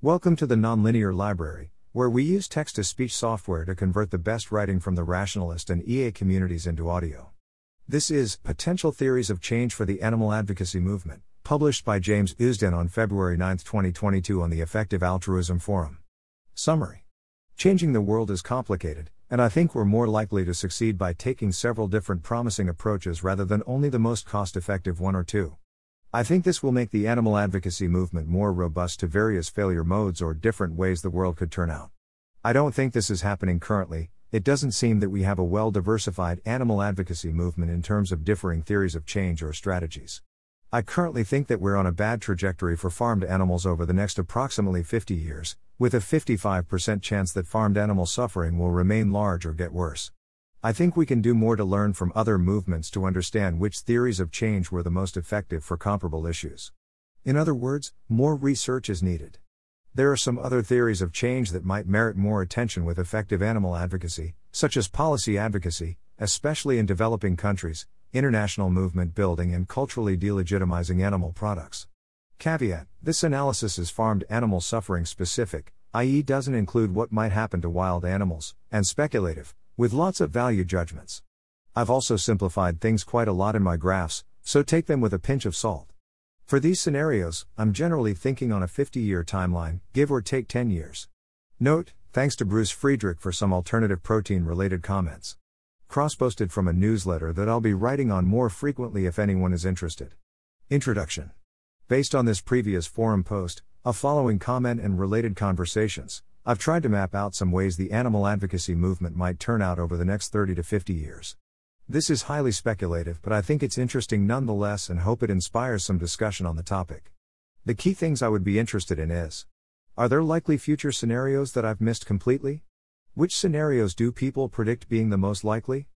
Welcome to the Nonlinear Library, where we use text to speech software to convert the best writing from the rationalist and EA communities into audio. This is Potential Theories of Change for the Animal Advocacy Movement, published by James Ozden on February 9, 2022, on the Effective Altruism Forum. Summary Changing the world is complicated, and I think we're more likely to succeed by taking several different promising approaches rather than only the most cost effective one or two. I think this will make the animal advocacy movement more robust to various failure modes or different ways the world could turn out. I don't think this is happening currently, it doesn't seem that we have a well diversified animal advocacy movement in terms of differing theories of change or strategies. I currently think that we're on a bad trajectory for farmed animals over the next approximately 50 years, with a 55% chance that farmed animal suffering will remain large or get worse. I think we can do more to learn from other movements to understand which theories of change were the most effective for comparable issues. In other words, more research is needed. There are some other theories of change that might merit more attention with effective animal advocacy, such as policy advocacy, especially in developing countries, international movement building, and culturally delegitimizing animal products. Caveat This analysis is farmed animal suffering specific, i.e., doesn't include what might happen to wild animals, and speculative, with lots of value judgments. I've also simplified things quite a lot in my graphs, so take them with a pinch of salt. For these scenarios, I'm generally thinking on a 50 year timeline, give or take 10 years. Note, thanks to Bruce Friedrich for some alternative protein related comments. Cross posted from a newsletter that I'll be writing on more frequently if anyone is interested. Introduction Based on this previous forum post, a following comment and related conversations, I've tried to map out some ways the animal advocacy movement might turn out over the next 30 to 50 years. This is highly speculative, but I think it's interesting nonetheless and hope it inspires some discussion on the topic. The key things I would be interested in is Are there likely future scenarios that I've missed completely? Which scenarios do people predict being the most likely?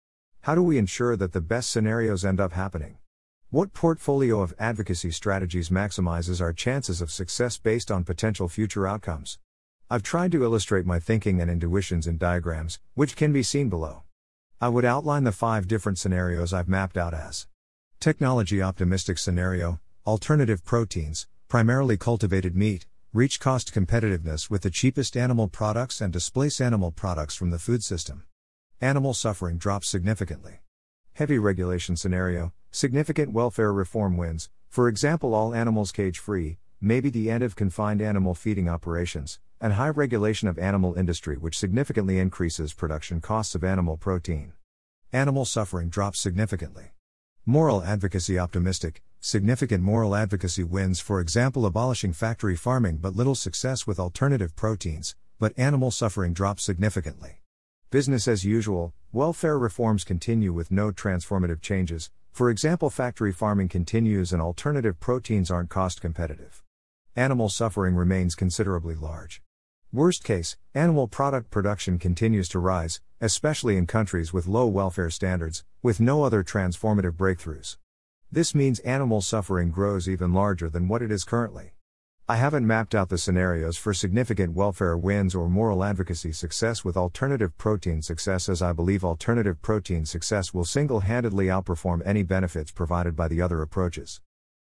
How do we ensure that the best scenarios end up happening? What portfolio of advocacy strategies maximizes our chances of success based on potential future outcomes? I've tried to illustrate my thinking and intuitions in diagrams, which can be seen below. I would outline the five different scenarios I've mapped out as Technology optimistic scenario, alternative proteins, primarily cultivated meat, reach cost competitiveness with the cheapest animal products and displace animal products from the food system. Animal suffering drops significantly. Heavy regulation scenario, significant welfare reform wins, for example, all animals cage free, maybe the end of confined animal feeding operations, and high regulation of animal industry which significantly increases production costs of animal protein. Animal suffering drops significantly. Moral advocacy optimistic, significant moral advocacy wins, for example, abolishing factory farming but little success with alternative proteins, but animal suffering drops significantly. Business as usual, welfare reforms continue with no transformative changes, for example, factory farming continues and alternative proteins aren't cost competitive. Animal suffering remains considerably large. Worst case, animal product production continues to rise, especially in countries with low welfare standards, with no other transformative breakthroughs. This means animal suffering grows even larger than what it is currently. I haven't mapped out the scenarios for significant welfare wins or moral advocacy success with alternative protein success, as I believe alternative protein success will single handedly outperform any benefits provided by the other approaches.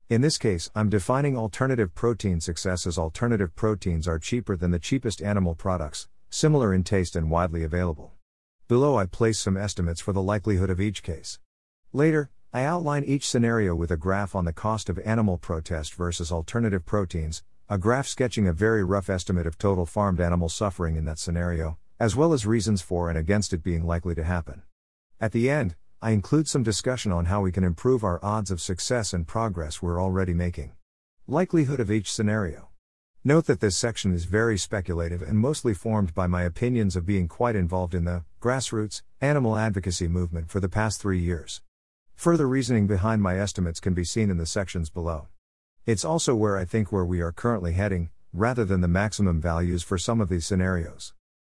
In this case, I'm defining alternative protein success as alternative proteins are cheaper than the cheapest animal products, similar in taste and widely available. Below, I place some estimates for the likelihood of each case. Later, I outline each scenario with a graph on the cost of animal protest versus alternative proteins, a graph sketching a very rough estimate of total farmed animal suffering in that scenario, as well as reasons for and against it being likely to happen. At the end, I include some discussion on how we can improve our odds of success and progress we're already making. Likelihood of each scenario. Note that this section is very speculative and mostly formed by my opinions of being quite involved in the grassroots animal advocacy movement for the past three years. Further reasoning behind my estimates can be seen in the sections below. It's also where I think where we are currently heading, rather than the maximum values for some of these scenarios.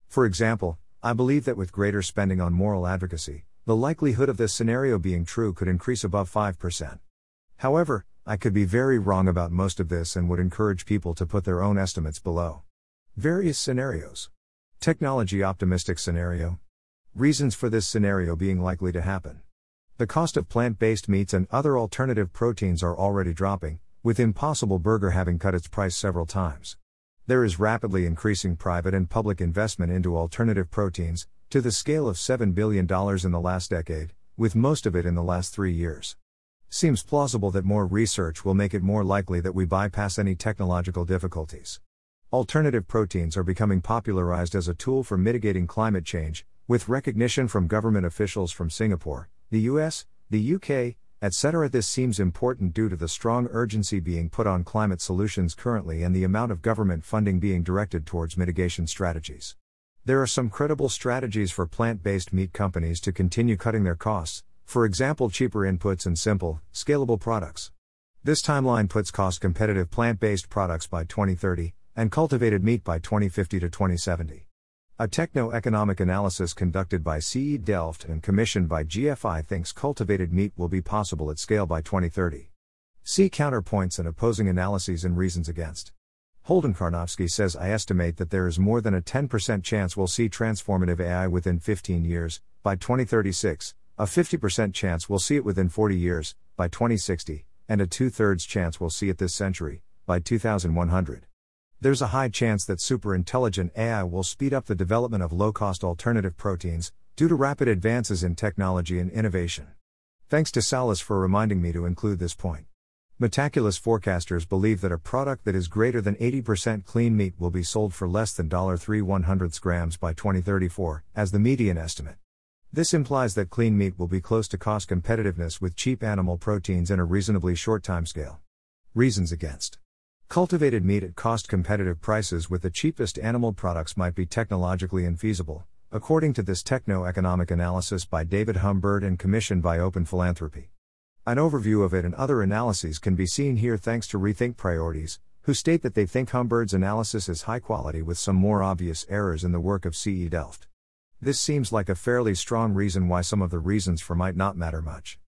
For example, I believe that with greater spending on moral advocacy, the likelihood of this scenario being true could increase above 5%. However, I could be very wrong about most of this and would encourage people to put their own estimates below. Various scenarios. Technology optimistic scenario. Reasons for this scenario being likely to happen. The cost of plant based meats and other alternative proteins are already dropping, with Impossible Burger having cut its price several times. There is rapidly increasing private and public investment into alternative proteins, to the scale of $7 billion in the last decade, with most of it in the last three years. Seems plausible that more research will make it more likely that we bypass any technological difficulties. Alternative proteins are becoming popularized as a tool for mitigating climate change, with recognition from government officials from Singapore, the US, the UK, etc. This seems important due to the strong urgency being put on climate solutions currently and the amount of government funding being directed towards mitigation strategies. There are some credible strategies for plant based meat companies to continue cutting their costs, for example, cheaper inputs and simple, scalable products. This timeline puts cost competitive plant based products by 2030 and cultivated meat by 2050 to 2070. A techno-economic analysis conducted by CE Delft and commissioned by GFI thinks cultivated meat will be possible at scale by 2030. See counterpoints and opposing analyses and reasons against. Holden Karnofsky says I estimate that there is more than a 10% chance we'll see transformative AI within 15 years, by 2036, a 50% chance we'll see it within 40 years, by 2060, and a two thirds chance we'll see it this century, by 2100. There's a high chance that superintelligent AI will speed up the development of low cost alternative proteins, due to rapid advances in technology and innovation. Thanks to Salas for reminding me to include this point. Metaculus forecasters believe that a product that is greater than 80% clean meat will be sold for less than $3 100 grams by 2034, as the median estimate. This implies that clean meat will be close to cost competitiveness with cheap animal proteins in a reasonably short timescale. Reasons against. Cultivated meat at cost competitive prices with the cheapest animal products might be technologically infeasible, according to this techno economic analysis by David Humbird and commissioned by Open Philanthropy. An overview of it and other analyses can be seen here thanks to Rethink Priorities, who state that they think Humbird's analysis is high quality with some more obvious errors in the work of CE Delft. This seems like a fairly strong reason why some of the reasons for might not matter much.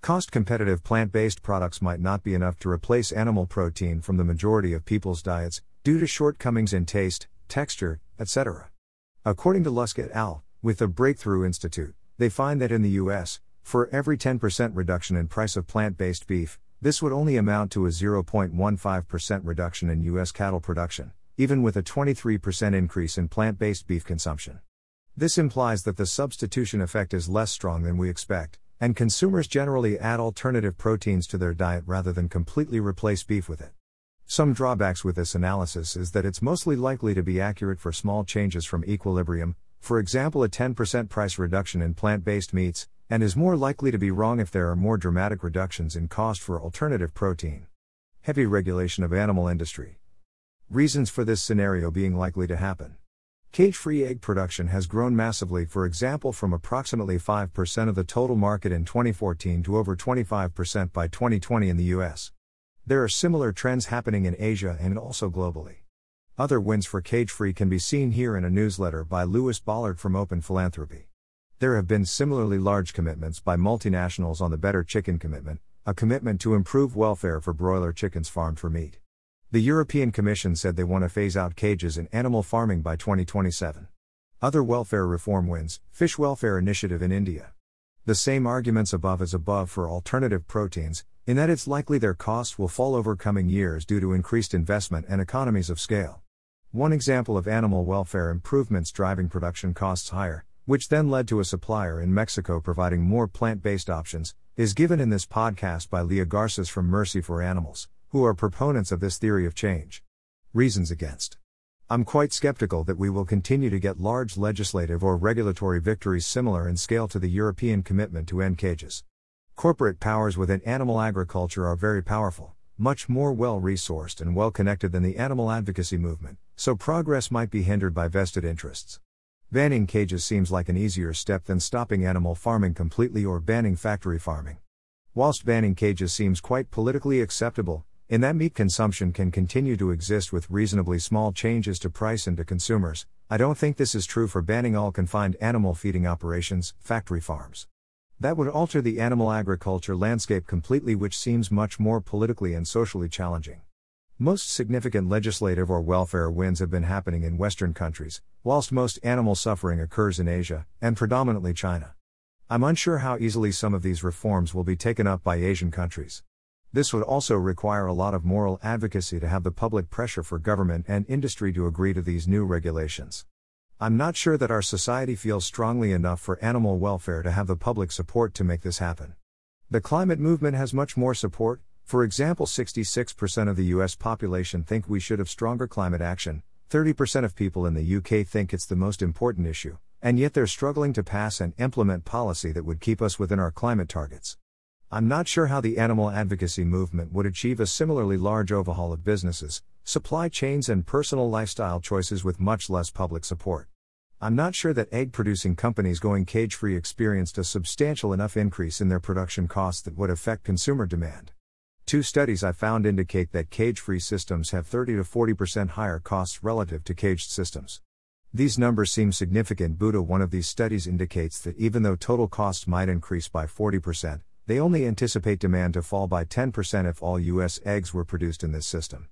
Cost competitive plant based products might not be enough to replace animal protein from the majority of people's diets, due to shortcomings in taste, texture, etc. According to Lusk et al., with the Breakthrough Institute, they find that in the US, for every 10% reduction in price of plant based beef, this would only amount to a 0.15% reduction in US cattle production, even with a 23% increase in plant based beef consumption. This implies that the substitution effect is less strong than we expect, and consumers generally add alternative proteins to their diet rather than completely replace beef with it. Some drawbacks with this analysis is that it's mostly likely to be accurate for small changes from equilibrium, for example, a 10% price reduction in plant based meats, and is more likely to be wrong if there are more dramatic reductions in cost for alternative protein. Heavy regulation of animal industry. Reasons for this scenario being likely to happen. Cage free egg production has grown massively, for example, from approximately 5% of the total market in 2014 to over 25% by 2020 in the US. There are similar trends happening in Asia and also globally. Other wins for cage free can be seen here in a newsletter by Lewis Bollard from Open Philanthropy. There have been similarly large commitments by multinationals on the Better Chicken Commitment, a commitment to improve welfare for broiler chickens farmed for meat. The European Commission said they want to phase out cages in animal farming by 2027. Other welfare reform wins Fish Welfare Initiative in India. The same arguments above as above for alternative proteins, in that it's likely their costs will fall over coming years due to increased investment and economies of scale. One example of animal welfare improvements driving production costs higher, which then led to a supplier in Mexico providing more plant based options, is given in this podcast by Leah Garces from Mercy for Animals, who are proponents of this theory of change. Reasons against. I'm quite skeptical that we will continue to get large legislative or regulatory victories similar in scale to the European commitment to end cages. Corporate powers within animal agriculture are very powerful, much more well resourced and well connected than the animal advocacy movement, so progress might be hindered by vested interests. Banning cages seems like an easier step than stopping animal farming completely or banning factory farming. Whilst banning cages seems quite politically acceptable, in that meat consumption can continue to exist with reasonably small changes to price and to consumers, I don't think this is true for banning all confined animal feeding operations, factory farms. That would alter the animal agriculture landscape completely, which seems much more politically and socially challenging. Most significant legislative or welfare wins have been happening in Western countries, whilst most animal suffering occurs in Asia, and predominantly China. I'm unsure how easily some of these reforms will be taken up by Asian countries. This would also require a lot of moral advocacy to have the public pressure for government and industry to agree to these new regulations. I'm not sure that our society feels strongly enough for animal welfare to have the public support to make this happen. The climate movement has much more support. For example, 66% of the US population think we should have stronger climate action, 30% of people in the UK think it's the most important issue, and yet they're struggling to pass and implement policy that would keep us within our climate targets. I'm not sure how the animal advocacy movement would achieve a similarly large overhaul of businesses, supply chains, and personal lifestyle choices with much less public support. I'm not sure that egg producing companies going cage free experienced a substantial enough increase in their production costs that would affect consumer demand. Two studies I found indicate that cage free systems have 30 to 40% higher costs relative to caged systems. These numbers seem significant. Buddha, one of these studies indicates that even though total costs might increase by 40%, they only anticipate demand to fall by 10% if all U.S. eggs were produced in this system.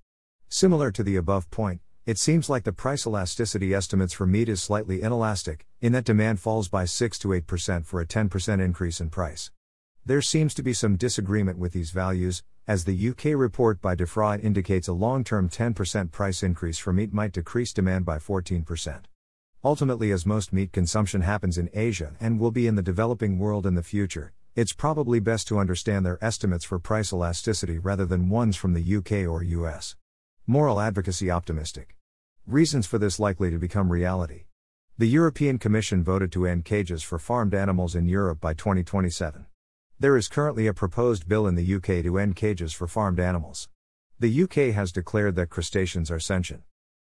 Similar to the above point, it seems like the price elasticity estimates for meat is slightly inelastic, in that demand falls by 6 to 8% for a 10% increase in price. There seems to be some disagreement with these values, as the UK report by Defra indicates a long term 10% price increase for meat might decrease demand by 14%. Ultimately, as most meat consumption happens in Asia and will be in the developing world in the future, it's probably best to understand their estimates for price elasticity rather than ones from the UK or US. Moral advocacy optimistic. Reasons for this likely to become reality. The European Commission voted to end cages for farmed animals in Europe by 2027. There is currently a proposed bill in the UK to end cages for farmed animals. The UK has declared that crustaceans are sentient.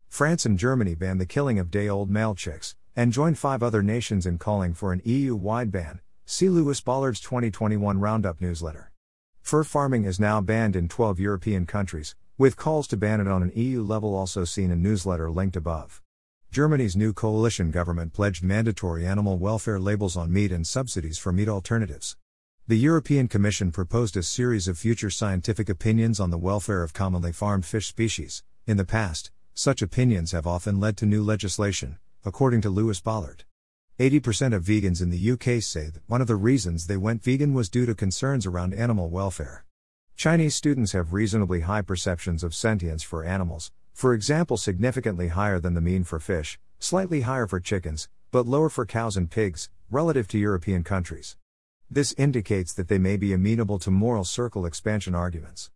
France and Germany banned the killing of day old male chicks, and joined five other nations in calling for an EU wide ban, See Lewis Bollard's 2021 Roundup newsletter. Fur farming is now banned in 12 European countries, with calls to ban it on an EU level also seen in newsletter linked above. Germany's new coalition government pledged mandatory animal welfare labels on meat and subsidies for meat alternatives. The European Commission proposed a series of future scientific opinions on the welfare of commonly farmed fish species. In the past, such opinions have often led to new legislation, according to Lewis Bollard. 80% of vegans in the UK say that one of the reasons they went vegan was due to concerns around animal welfare. Chinese students have reasonably high perceptions of sentience for animals, for example, significantly higher than the mean for fish, slightly higher for chickens, but lower for cows and pigs, relative to European countries. This indicates that they may be amenable to moral circle expansion arguments.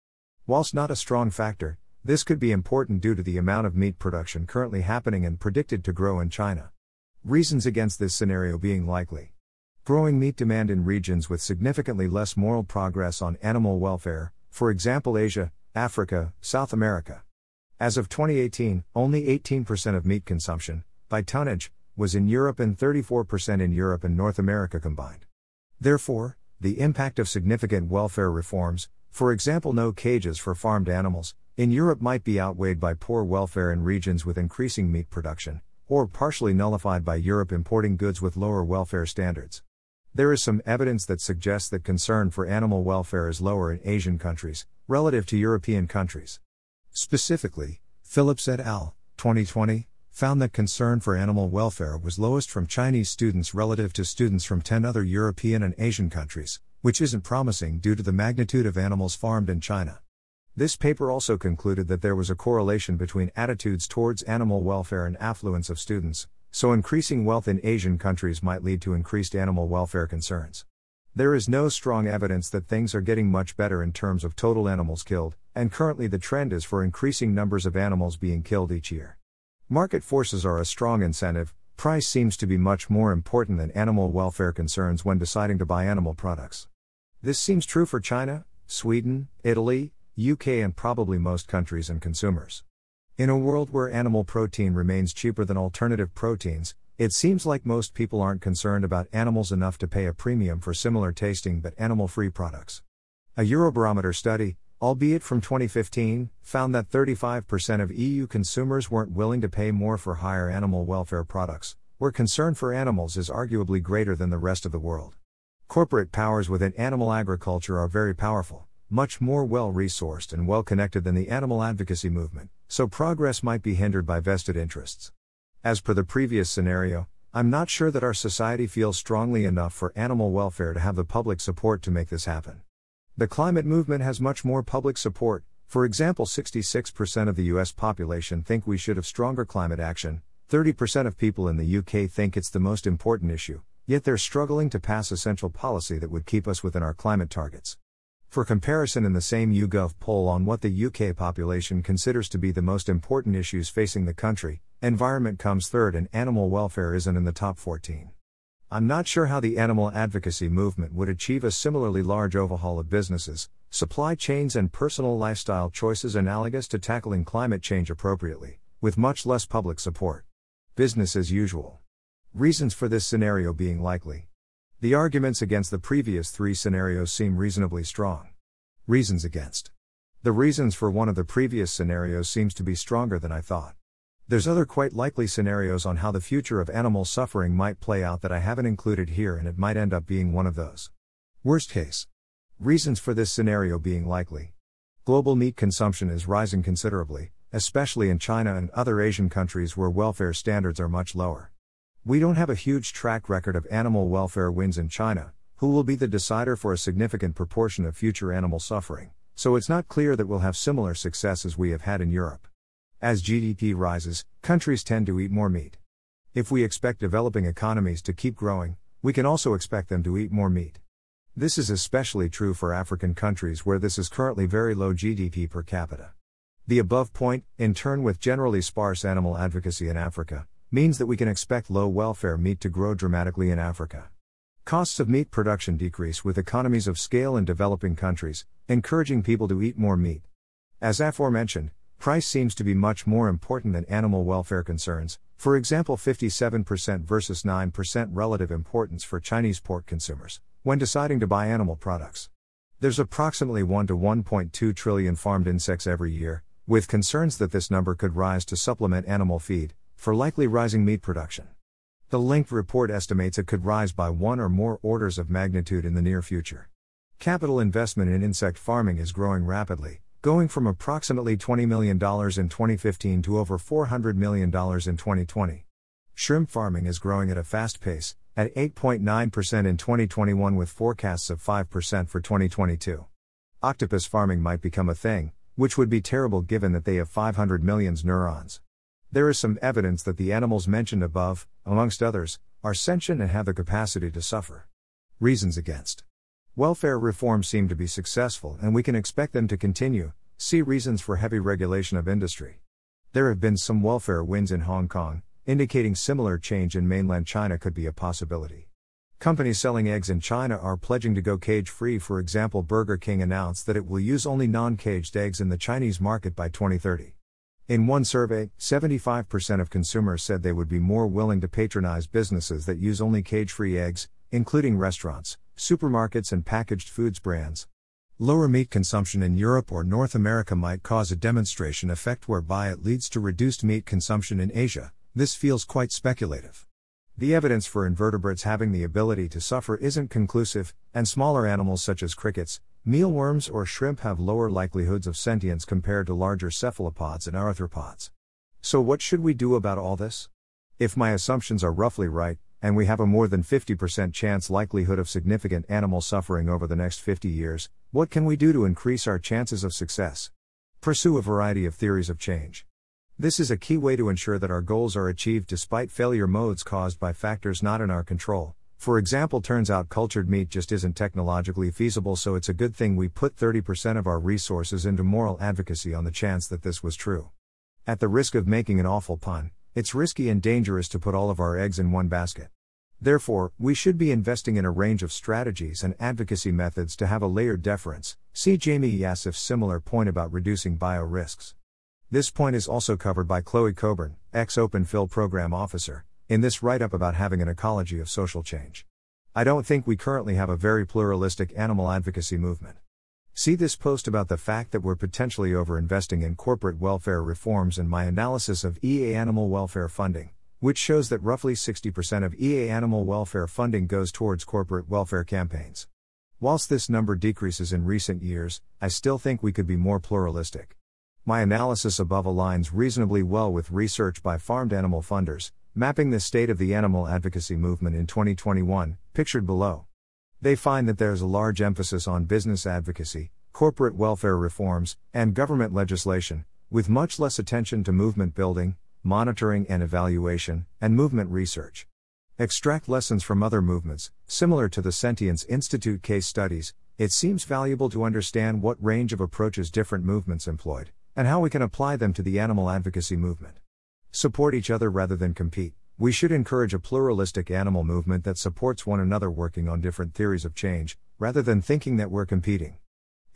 Whilst not a strong factor, this could be important due to the amount of meat production currently happening and predicted to grow in China. Reasons against this scenario being likely. Growing meat demand in regions with significantly less moral progress on animal welfare, for example Asia, Africa, South America. As of 2018, only 18% of meat consumption, by tonnage, was in Europe and 34% in Europe and North America combined. Therefore, the impact of significant welfare reforms, for example no cages for farmed animals, in Europe might be outweighed by poor welfare in regions with increasing meat production, or partially nullified by Europe importing goods with lower welfare standards. There is some evidence that suggests that concern for animal welfare is lower in Asian countries, relative to European countries. Specifically, Phillips et al., 2020, found that concern for animal welfare was lowest from Chinese students relative to students from 10 other European and Asian countries, which isn't promising due to the magnitude of animals farmed in China. This paper also concluded that there was a correlation between attitudes towards animal welfare and affluence of students, so increasing wealth in Asian countries might lead to increased animal welfare concerns. There is no strong evidence that things are getting much better in terms of total animals killed, and currently the trend is for increasing numbers of animals being killed each year. Market forces are a strong incentive, price seems to be much more important than animal welfare concerns when deciding to buy animal products. This seems true for China, Sweden, Italy, UK, and probably most countries and consumers. In a world where animal protein remains cheaper than alternative proteins, it seems like most people aren't concerned about animals enough to pay a premium for similar tasting but animal free products. A Eurobarometer study, albeit from 2015, found that 35% of EU consumers weren't willing to pay more for higher animal welfare products, where concern for animals is arguably greater than the rest of the world. Corporate powers within animal agriculture are very powerful much more well resourced and well connected than the animal advocacy movement, so progress might be hindered by vested interests. As per the previous scenario, I'm not sure that our society feels strongly enough for animal welfare to have the public support to make this happen. The climate movement has much more public support. For example, 66% of the US population think we should have stronger climate action, 30% of people in the UK think it's the most important issue, yet they're struggling to pass essential policy that would keep us within our climate targets. For comparison, in the same YouGov poll on what the UK population considers to be the most important issues facing the country, environment comes third and animal welfare isn't in the top 14. I'm not sure how the animal advocacy movement would achieve a similarly large overhaul of businesses, supply chains, and personal lifestyle choices analogous to tackling climate change appropriately, with much less public support. Business as usual. Reasons for this scenario being likely. The arguments against the previous three scenarios seem reasonably strong. Reasons against. The reasons for one of the previous scenarios seems to be stronger than I thought. There's other quite likely scenarios on how the future of animal suffering might play out that I haven't included here and it might end up being one of those. Worst case. Reasons for this scenario being likely. Global meat consumption is rising considerably, especially in China and other Asian countries where welfare standards are much lower. We don't have a huge track record of animal welfare wins in China, who will be the decider for a significant proportion of future animal suffering, so it's not clear that we'll have similar success as we have had in Europe. As GDP rises, countries tend to eat more meat. If we expect developing economies to keep growing, we can also expect them to eat more meat. This is especially true for African countries where this is currently very low GDP per capita. The above point, in turn with generally sparse animal advocacy in Africa, means that we can expect low welfare meat to grow dramatically in Africa. Costs of meat production decrease with economies of scale in developing countries, encouraging people to eat more meat. As aforementioned, price seems to be much more important than animal welfare concerns, for example, 57% versus 9% relative importance for Chinese pork consumers, when deciding to buy animal products. There's approximately 1 to 1.2 trillion farmed insects every year, with concerns that this number could rise to supplement animal feed, for likely rising meat production. The linked report estimates it could rise by one or more orders of magnitude in the near future. Capital investment in insect farming is growing rapidly, going from approximately $20 million in 2015 to over $400 million in 2020. Shrimp farming is growing at a fast pace, at 8.9% in 2021 with forecasts of 5% for 2022. Octopus farming might become a thing, which would be terrible given that they have 500 million neurons. There is some evidence that the animals mentioned above, amongst others, are sentient and have the capacity to suffer. Reasons against. Welfare reforms seem to be successful and we can expect them to continue. See reasons for heavy regulation of industry. There have been some welfare wins in Hong Kong, indicating similar change in mainland China could be a possibility. Companies selling eggs in China are pledging to go cage free. For example, Burger King announced that it will use only non caged eggs in the Chinese market by 2030. In one survey, 75% of consumers said they would be more willing to patronize businesses that use only cage free eggs, including restaurants, supermarkets, and packaged foods brands. Lower meat consumption in Europe or North America might cause a demonstration effect whereby it leads to reduced meat consumption in Asia. This feels quite speculative. The evidence for invertebrates having the ability to suffer isn't conclusive, and smaller animals such as crickets, Mealworms or shrimp have lower likelihoods of sentience compared to larger cephalopods and arthropods. So, what should we do about all this? If my assumptions are roughly right, and we have a more than 50% chance likelihood of significant animal suffering over the next 50 years, what can we do to increase our chances of success? Pursue a variety of theories of change. This is a key way to ensure that our goals are achieved despite failure modes caused by factors not in our control, for example, turns out cultured meat just isn't technologically feasible, so it's a good thing we put 30% of our resources into moral advocacy on the chance that this was true. At the risk of making an awful pun, it's risky and dangerous to put all of our eggs in one basket. Therefore, we should be investing in a range of strategies and advocacy methods to have a layered deference. See Jaime Yassif's similar point about reducing bio risks. This point is also covered by Chloe Cockburn, ex Open Phil Program Officer, in this write up about having an ecology of social change. I don't think we currently have a very pluralistic animal advocacy movement. See this post about the fact that we're potentially overinvesting in corporate welfare reforms and my analysis of EA animal welfare funding, which shows that roughly 60% of EA animal welfare funding goes towards corporate welfare campaigns. Whilst this number decreases in recent years, I still think we could be more pluralistic. My analysis above aligns reasonably well with research by farmed animal funders, Mapping the state of the animal advocacy movement in 2021, pictured below. They find that there's a large emphasis on business advocacy, corporate welfare reforms, and government legislation, with much less attention to movement building, monitoring and evaluation, and movement research. Extract lessons from other movements, similar to the Sentience Institute case studies, it seems valuable to understand what range of approaches different movements employed, and how we can apply them to the animal advocacy movement. Support each other rather than compete. We should encourage a pluralistic animal movement that supports one another working on different theories of change, rather than thinking that we're competing.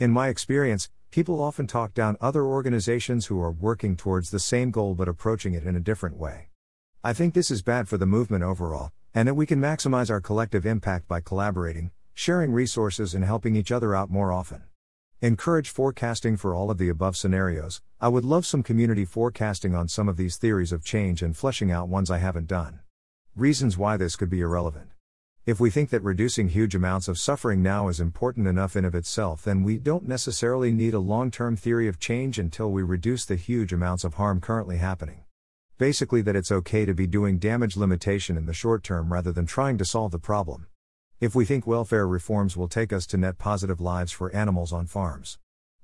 In my experience, people often talk down other organizations who are working towards the same goal but approaching it in a different way. I think this is bad for the movement overall, and that we can maximize our collective impact by collaborating, sharing resources, and helping each other out more often. Encourage forecasting for all of the above scenarios. I would love some community forecasting on some of these theories of change and fleshing out ones I haven't done. Reasons why this could be irrelevant. If we think that reducing huge amounts of suffering now is important enough in of itself, then we don't necessarily need a long-term theory of change until we reduce the huge amounts of harm currently happening. Basically that it's okay to be doing damage limitation in the short term rather than trying to solve the problem. If we think welfare reforms will take us to net positive lives for animals on farms.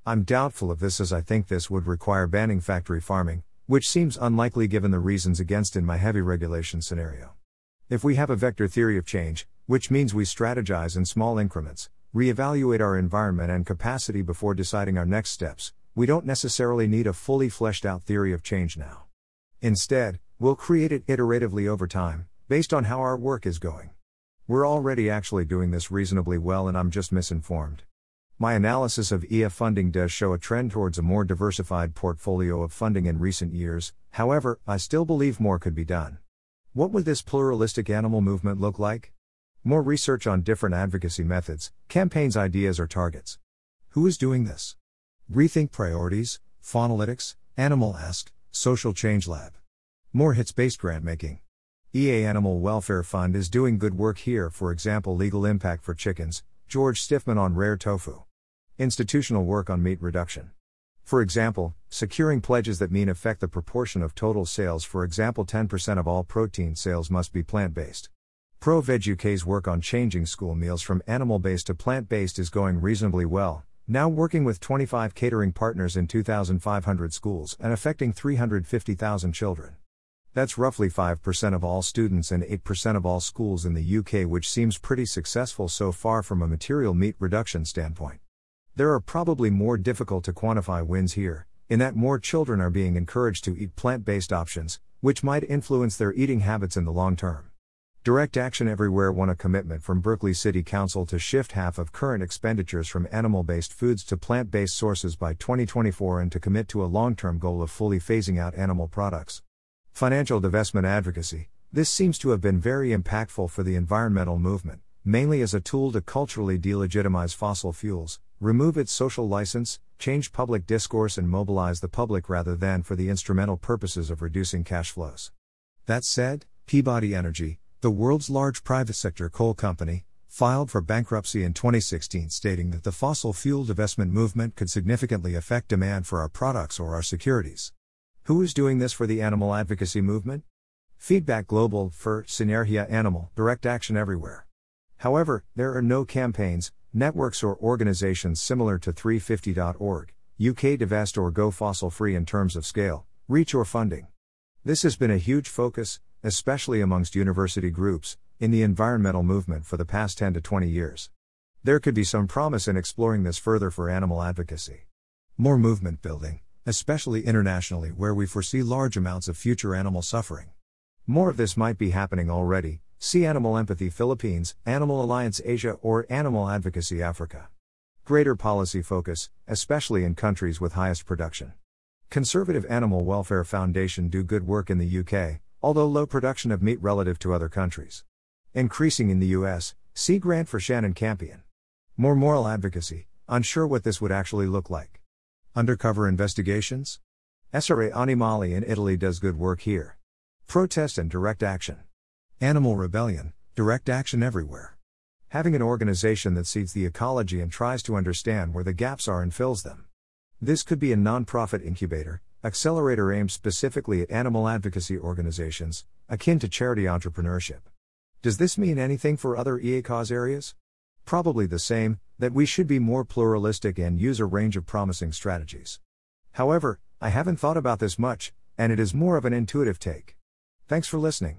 I'm doubtful of this as I think this would require banning factory farming, which seems unlikely given the reasons against in my heavy regulation scenario. If we have a vector theory of change, which means we strategize in small increments, reevaluate our environment and capacity before deciding our next steps. We don't necessarily need a fully fleshed out theory of change now. Instead, we'll create it iteratively over time, based on how our work is going. We're already actually doing this reasonably well, and I'm just misinformed. My analysis of EA funding does show a trend towards a more diversified portfolio of funding in recent years, however, I still believe more could be done. What would this pluralistic animal movement look like? More research on different advocacy methods, campaigns, ideas, or targets. Who is doing this? Rethink Priorities, Faunalytics, Animal Ask, Social Change Lab. More hits based grant making. EA Animal Welfare Fund is doing good work here, for example, legal impact for chickens, George Stiffman on rare tofu. Institutional work on meat reduction. For example, securing pledges that mean affect the proportion of total sales, for example, 10% of all protein sales must be plant based. ProVeg UK's work on changing school meals from animal based to plant based is going reasonably well, now working with 25 catering partners in 2,500 schools and affecting 350,000 children. That's roughly 5% of all students and 8% of all schools in the UK, which seems pretty successful so far from a material meat reduction standpoint. There are probably more difficult to quantify wins here, in that more children are being encouraged to eat plant based options, which might influence their eating habits in the long term. Direct Action Everywhere won a commitment from Berkeley City Council to shift half of current expenditures from animal based foods to plant based sources by 2024 and to commit to a long term goal of fully phasing out animal products. Financial divestment advocacy this seems to have been very impactful for the environmental movement, mainly as a tool to culturally delegitimize fossil fuels, remove its social license, change public discourse, and mobilize the public rather than for the instrumental purposes of reducing cash flows. That said, Peabody Energy, the world's large private sector coal company, filed for bankruptcy in 2016, stating that the fossil fuel divestment movement could significantly affect demand for our products or our securities. Who is doing this for the animal advocacy movement? Feedback Global for Sinergia Animal, Direct Action Everywhere. However, there are no campaigns, networks, or organizations similar to 350.org, UK Divest, or Go Fossil Free in terms of scale, reach, or funding. This has been a huge focus, especially amongst university groups, in the environmental movement for the past 10 to 20 years. There could be some promise in exploring this further for animal advocacy. More movement building, especially internationally where we foresee large amounts of future animal suffering. More of this might be happening already. See Animal Empathy Philippines, Animal Alliance Asia, or Animal Advocacy Africa. Greater policy focus, especially in countries with highest production. Conservative Animal Welfare Foundation do good work in the UK, although low production of meat relative to other countries. Increasing in the US, see grant for Shannon Campion. More moral advocacy, unsure what this would actually look like. Undercover investigations? Essere Animali in Italy does good work here. Protest and direct action. Animal rebellion, direct action everywhere. Having an organization that sees the ecology and tries to understand where the gaps are and fills them. This could be a nonprofit incubator, accelerator aimed specifically at animal advocacy organizations, akin to charity entrepreneurship. Does this mean anything for other EA cause areas? Probably the same, that we should be more pluralistic and use a range of promising strategies. However, I haven't thought about this much, and it is more of an intuitive take. Thanks for listening.